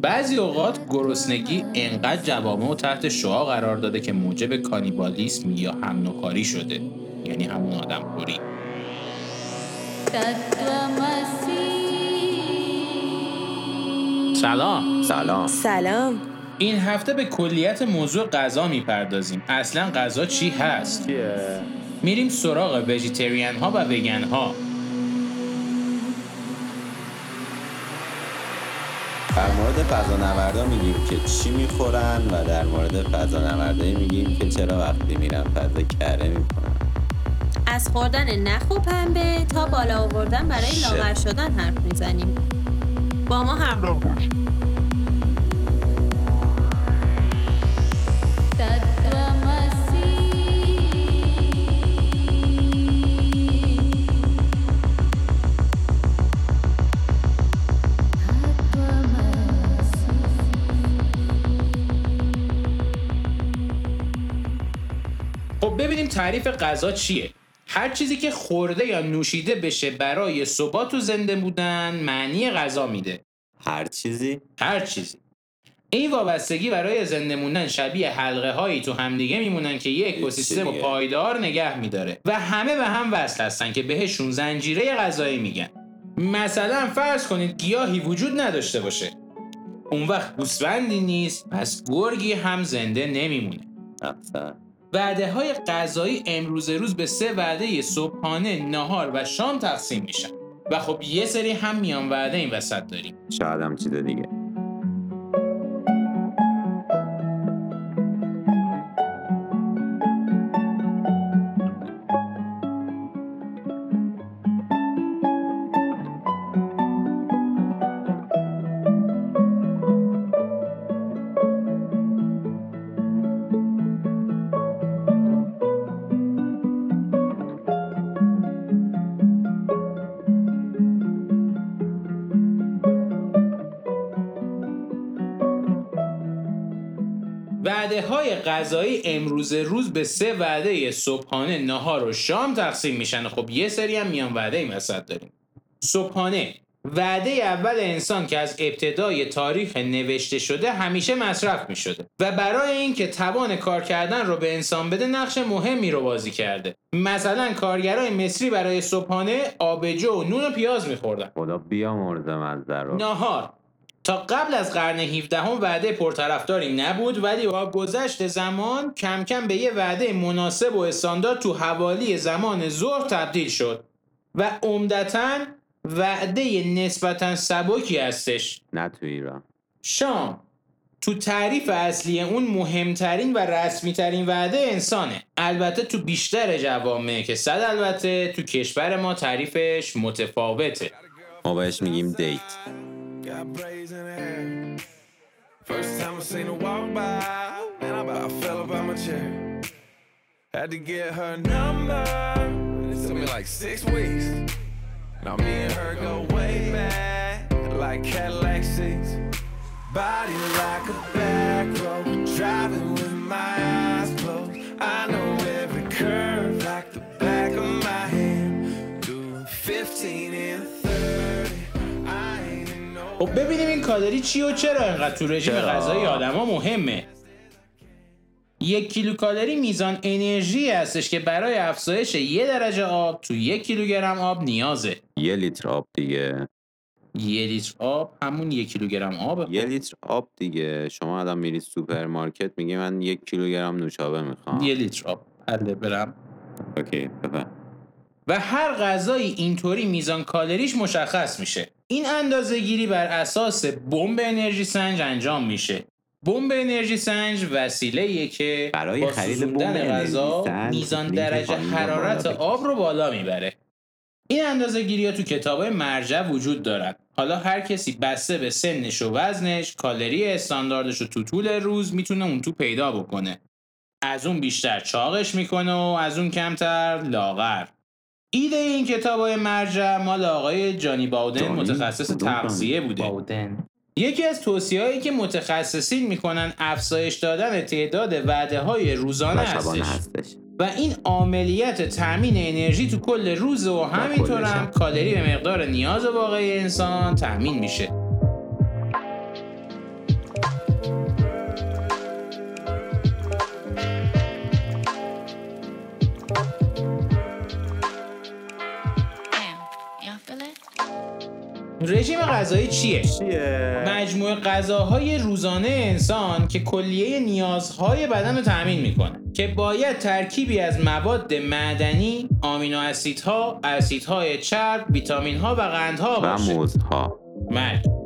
بعضی اوقات گرسنگی انقدر جوامع و تحت شعا قرار داده که موجب کانیبالیسم یا هم نوکاری شده. یعنی همون آدم خوری. سلام. سلام. سلام. این هفته به کلیت موضوع غذا می‌پردازیم. اصلا غذا چی هست؟ میریم سراغ ویژیتریان ها و وگن ها در مورد فضانوردا میگیم که چی می‌خورن و در مورد فضانوردایی میگیم که چرا وقتی میرن فضا کره می‌کنن. از خوردن نخ و پنبه تا بالا آوردن برای. لاغر شدن حرف می‌زنیم. با ما همراه باش. ببینیم تعریف غذا چیه. هر چیزی که خورده یا نوشیده بشه برای ثبات و زنده بودن معنی غذا میده. هر چیزی؟ هر چیزی. این وابستگی برای زنده موندن شبیه حلقه هایی تو همدیگه میمونن که یک اکوسیستم. پایدار نگه میداره و همه به هم وصل هستن که بهشون زنجیره غذایی میگن. مثلا فرض کنید گیاهی وجود نداشته باشه. اون وقت گوسفندی نیست پس گرگی هم زنده نمیمونه. وعده های غذایی امروز روز به سه وعده صبحانه، نهار و شام تقسیم میشن. و خب یه سری هم میان وعده این وسط داریم. شاید هم چیز دیگه. غذایی امروز روز به سه وعده صبحانه، نهار و شام تقسیم میشن. خب یه سری هم میان وعده این وسط داریم. صبحانه وعده اول انسان که از ابتدای تاریخ نوشته شده همیشه مصرف می شده و برای اینکه توان کار کردن رو به انسان بده نقش مهمی رو بازی کرده. مثلا کارگرای مصری برای صبحانه آبجو و نون و پیاز میخوردن. خدا بیا مرده مزده رو ناهار تا قبل از قرن 17 هم وعده پرطرفداری نبود ولی با گذشت زمان کم کم به یه وعده مناسب و استاندارد تو حوالی زمان ظهر تبدیل شد و عمدتا وعده نسبتا سبکی هستش. نه تو ایران. شام تو تعریف اصلی اون مهمترین و رسمی ترین وعده انسانه. البته تو بیشتر جوامع که صد البته تو کشور ما تعریفش متفاوته. ما بهش میگیم دیت. Got in hair. First time I seen her walk by, man, I about fell up my chair. Had to get her number. And it took me like six weeks. Now me and her go way back, like Cadillac seats. Body like a back road, driving with my eyes closed. I know every curve like the back of my hand. Doing 15 and خب ببینیم این کالری چی و چرا اینقدر تو رژیم؟ غذایی آدما مهمه. یک کیلو کالری میزان انرژی هستش که برای افزایش یه درجه آب تو یک کیلوگرم آب نیازه. یه لیتر آب دیگه. یه لیتر آب همون یک کیلوگرم آبه. یه لیتر آب دیگه. شما آدم میری سوپرمارکت میگی من یک کیلوگرم نوشابه می‌خوام. یه لیتر آب. حله برم. Okay بفهم. و هر غذایی اینطوری میزان کالریش مشخص میشه. این اندازه گیری بر اساس بمب انرژی سنج انجام میشه. بمب انرژی سنج وسیله که برای با خرید بمب غذا میزان درجه حرارت آب رو بالا می‌بره. این اندازه گیری ها تو کتاب مرجع وجود دارن. حالا هر کسی بسته به سنش و وزنش کالری استانداردش رو تو طول روز می‌تونه اون تو پیدا بکنه. از اون بیشتر چاقش می‌کنه و از اون کمتر لاغر. ایده این کتاب های مرجع مال آقای جانی باودن جانی؟ متخصص؟ تغذیه بوده یکی از توصیه هایی که متخصصین می‌کنن افزایش دادن تعداد وعده های روزانه هستش هستش و این عملیت تامین انرژی تو کل روز و همینطور هم. کالری به مقدار نیاز واقعی انسان تامین میشه رژیم غذایی چیه چیه؟ مجموعه غذاهای روزانه انسان که کلیه نیازهای بدن رو تأمین می‌کنه که باید ترکیبی از مواد معدنی، آمینو اسیدها، اسیدهای چرب، ویتامینها و قندها و باشه. موزها مرگ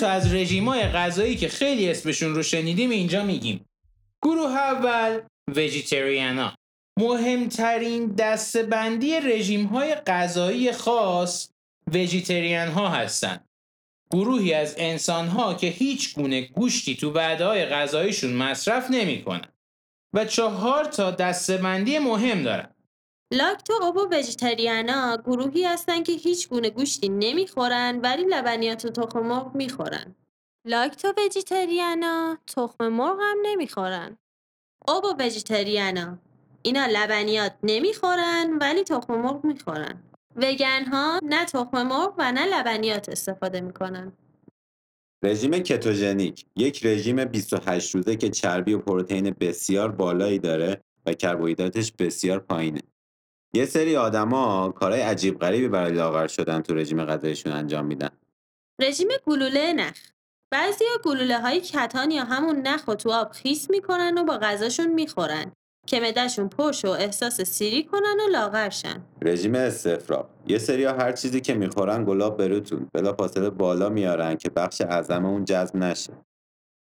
تا از رژیمای غذایی که خیلی اسمشون رو شنیدیم اینجا میگیم گروه اول ویژیتریانا مهمترین دستبندی رژیم های غذایی خاص ویژیتریان ها هستند. گروهی از انسان ها که هیچ گونه گوشتی تو وعده های غذاییشون مصرف نمی‌کنن و چهار تا دستبندی مهم دارن. لاکتو اوبو وژیتریانا گروهی هستن که هیچ گونه گوشتی نمی‌خورن ولی لبنیات و تخم مرغ می‌خورن. لاکتو وژیتریانا تخم مرغ هم نمی‌خورن. اوبو وژیتریانا اینا لبنیات نمی‌خورن ولی تخم مرغ می‌خورن. وگن ها نه تخم مرغ و نه لبنیات استفاده می‌کنن. رژیم کتوژنیک یک رژیم 28 روزه که چربی و پروتئین بسیار بالایی داره و کربوهیدراتش بسیار پایینه یه سری آدما کارهای عجیب غریبی برای لاغر شدن تو رژیم غذایشون انجام میدن. رژیم گلوله نخ. بعضیا گلوله های کتان یا همون نخ و تو آب خیس می‌کنن و با غذاشون می‌خورن که معدهشون پرش و احساس سیری کنن و لاغر شن. رژیم استفراغ. یه سریا هر چیزی که می‌خورن گلاب بروتون. بلا فاصله بالا میارن که بخش اعظم اون جذب نشه.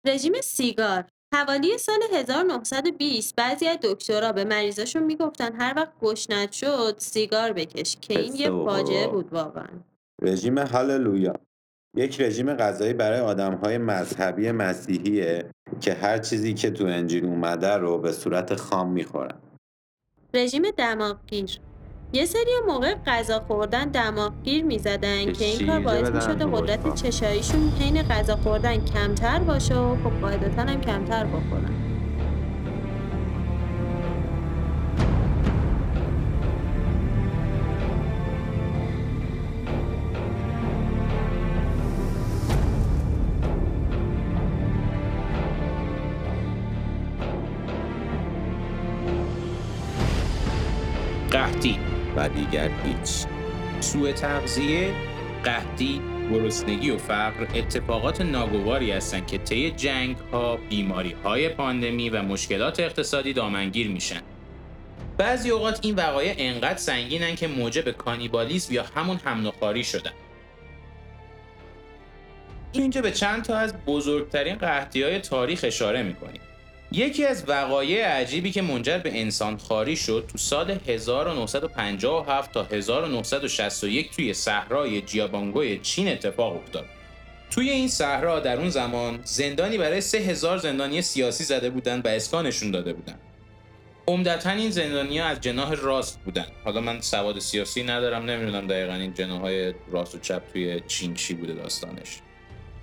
رژیم سیگار. حوالی سال 1920 بعضی از دکترها به مریضاشون می‌گفتن هر وقت گشنت شد سیگار بکش که این یه فاجعه. بود واقعا. رژیم هاللویا یک رژیم غذایی برای آدمهای مذهبی مسیحیه که هر چیزی که تو انجیل اومده رو به صورت خام می‌خورن رژیم دماغگیر یه سری موقع غذا خوردن دماغگیر می‌زدن که این کار باعث می‌شده قدرت. چشاییشون حین غذا خوردن کمتر باشه و خب قاعدتا هم کمتر بخورن دیگر هیچ سوء تغذیه، قحطی، گرسنگی و فقر اتفاقات ناگواری هستند که طی جنگ ها، بیماری پاندمی و مشکلات اقتصادی دامنگیر میشن. بعضی اوقات این وقایع انقدر سنگینن که موجب کانیبالیسم یا همون خواری شدن. اینجا به چند تا از بزرگترین قحطی های تاریخ اشاره می‌کنیم. یکی از وقایع عجیبی که منجر به انسان خاری شد تو سال 1957 تا 1961 توی صحرای جیابانگوی چین اتفاق افتاد. توی این صحرا در اون زمان زندانی برای 3000 زندانی سیاسی زده بودن و اسکانشون داده بودن. عمدتا این زندانیا از جناح راست بودن. حالا من سواد سیاسی ندارم نمی‌دونم دقیقا این جناهای راست و چپ توی چین چی بوده داستانش.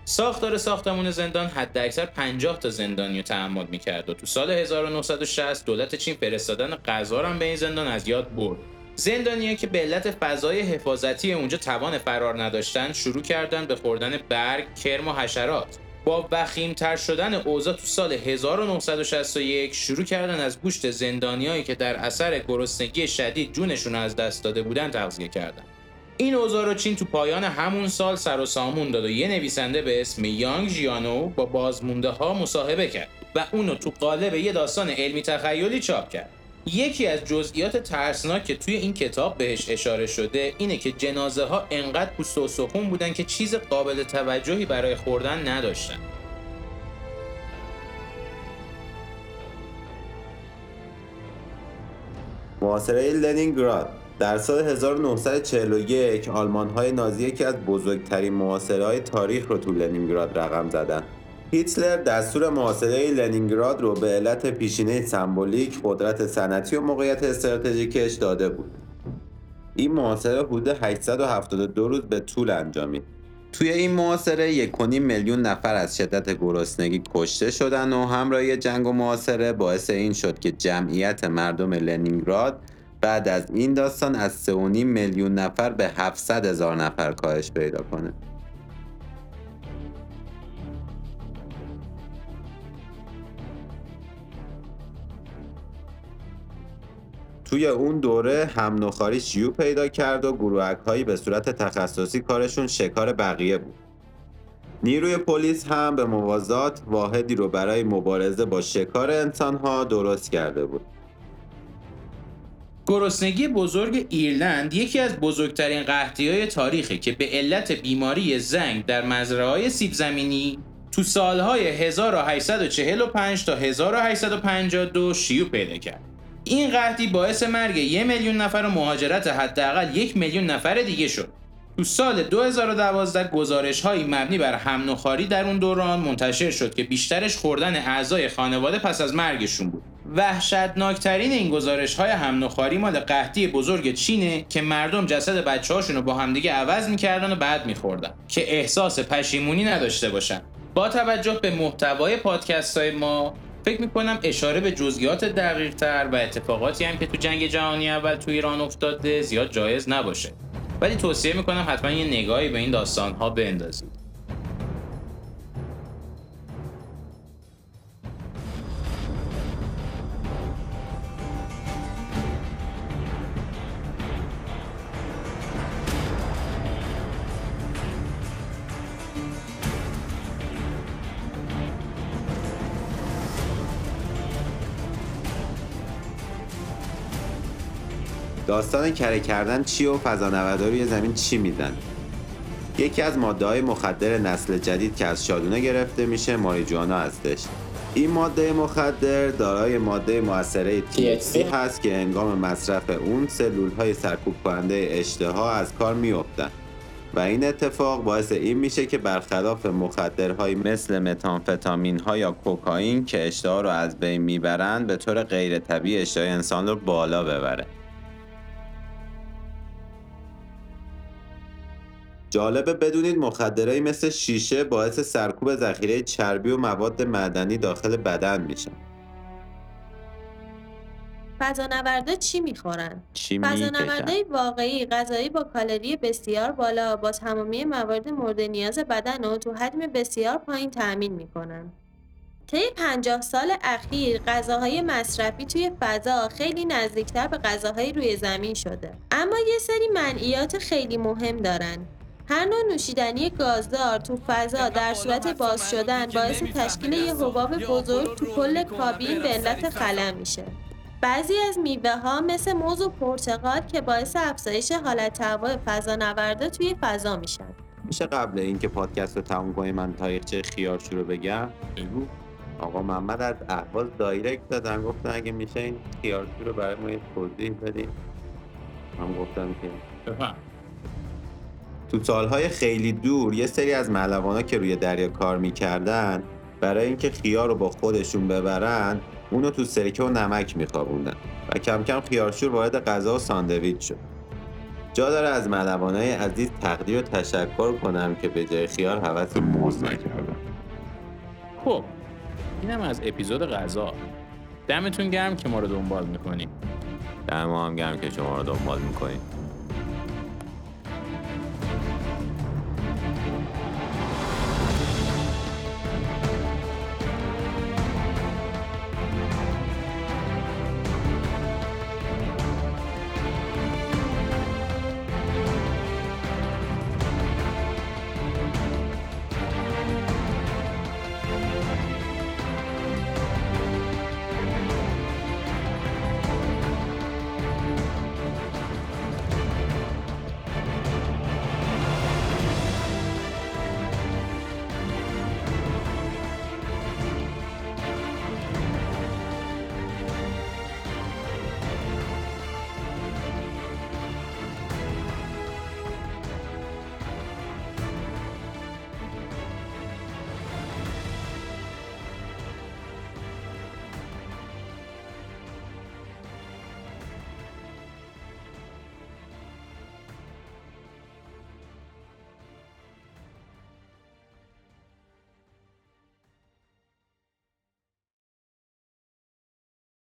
ساختار ساختمون زندان حداکثر 50 تا زندانی رو تحمل می‌کرد و تو سال 1960 دولت چین فرستادن غذا هم به این زندان از یاد برد. زندانیایی که به علت فضای حفاظتی اونجا توان فرار نداشتن شروع کردن به خوردن برگ، کرم و حشرات. با وخیمتر شدن اوضاع تو سال 1961 شروع کردن از گوشت زندانیایی که در اثر گرسنگی شدید جونشون از دست داده بودن تغذیه کردن. این اوضاع رو چین تو پایان همون سال سر و سامون داد و یه نویسنده به اسم یانگ ژیانو با بازمونده ها مصاحبه کرد و اونو تو قالب یه داستان علمی تخیلی چاپ کرد. یکی از جزئیات ترسناک که توی این کتاب بهش اشاره شده اینه که جنازه ها انقدر پوست و استخون بودن که چیز قابل توجهی برای خوردن نداشتن. محاصره لنینگراد در سال 1941 آلمان های نازی یکی از بزرگترین محاصره های تاریخ رو تو لنینگراد رقم زدن. هیتلر دستور محاصره لنینگراد رو به علت پیشینه سمبولیک، قدرت صنعتی و موقعیت استراتژیکش داده بود. این محاصره حدود 872 روز به طول انجامید. توی این محاصره 1.5 میلیون نفر از شدت گرسنگی کشته شدن و همراهی جنگ و محاصره باعث این شد که جمعیت مردم لنینگراد بعد از این داستان از 3.5 میلیون نفر به 700 هزار نفر کاهش پیدا کنه توی اون دوره هم نخاری شیوع پیدا کرد و گروهک هایی به صورت تخصصی کارشون شکار بقیه بود. نیروی پلیس هم به موازات واحدی رو برای مبارزه با شکار انسانها درست کرده بود. گرسنگی بزرگ ایرلند یکی از بزرگترین قحطی های تاریخه که به علت بیماری زنگ در مزرعه های سیب زمینی تو سالهای 1845 تا 1852 شیوع پیدا کرد. این قحطی باعث مرگ یک میلیون نفر و مهاجرت حداقل یک میلیون نفر دیگه شد. تو سال 2012 گزارش هایی مبنی بر هم در اون دوران منتشر شد که بیشترش خوردن اعضای خانواده پس از مرگشون بود. وحشتناکترین این گزارش های هم نخاری مال قحطی بزرگ چینه که مردم جسد بچه رو با همدیگه عوض می‌کردن و بعد میخوردن که احساس پشیمونی نداشته باشن. با توجه به محتوای پادکست های ما فکر می‌کنم اشاره به جزئیات دقیق تر و اتفاقاتی هم که تو جنگ جهانی اول تو ایران افتاده زیاد جایز نباشه ولی توصیه می‌کنم حتما یه نگاهی به این داستان ها بندازید داستان کره کردن چی و فضانوردا روی زمین چی میدن؟ یکی از ماده های مخدر نسل جدید که از شادونه گرفته میشه ماریجوانا هستش. این ماده مخدر دارای ماده موثره THC هست که انگام مصرف اون سلول های سرکوب کننده اشتها از کار میافتن. و این اتفاق باعث این میشه که برخلاف مخدرهایی مثل متانفتامین ها یا کوکائین که اشتها رو از بین می‌برند به طور غیر طبیعی اشتهای انسان رو بالا ببره. جالبه بدونید مخدرهایی مثل شیشه باعث سرکوب ذخیره چربی و مواد معدنی داخل بدن میشن فضانوردا چی می‌خورن؟ چی فضانوردای واقعی غذایی با کالری بسیار بالا با تمامی موارد مورد نیاز بدن رو تو حجم بسیار پایین تأمین می‌کنن. طی 50 سال اخیر غذاهای مصرفی توی فضا خیلی نزدیکتر به غذاهای روی زمین شده. اما یه سری منعیات خیلی مهم دارن. هر نوع نوشیدنی گازدار تو فضا در صورت باز شدن باعث تشکیل یه حباب بزرگ تو کل کابین به علت خلا میشه. بعضی از میوه ها مثل موز و پرتقال که باعث افزایش حالت هوا فضا نورده توی فضا میشن. میشه قبل اینکه پادکست رو تموم کنیم من تاریخچه خیارشو رو بگم. بگو. آقا محمد از اهواز دایرکت دادن. گفتن اگه میشه این خیارشو رو برای ما یه توضیح بدیم من گفتم که بفهم تو سالهای خیلی دور یه سری از ملوانا که روی دریا کار می‌کردن برای اینکه خیار رو با خودشون ببرن اونو تو سرکه و نمک میخوابوندن و کم کم خیارشور وارد غذا و ساندویچ شد. جا داره از ملوانای عزیز تقدیر و تشکر کنم که به جای خیار حوث موز نکردن. خب اینم از اپیزود غذا. دمتون گرم که ما رو دنبال می‌کنیم در ما هم گرم که شما رو دنبال می‌کنیم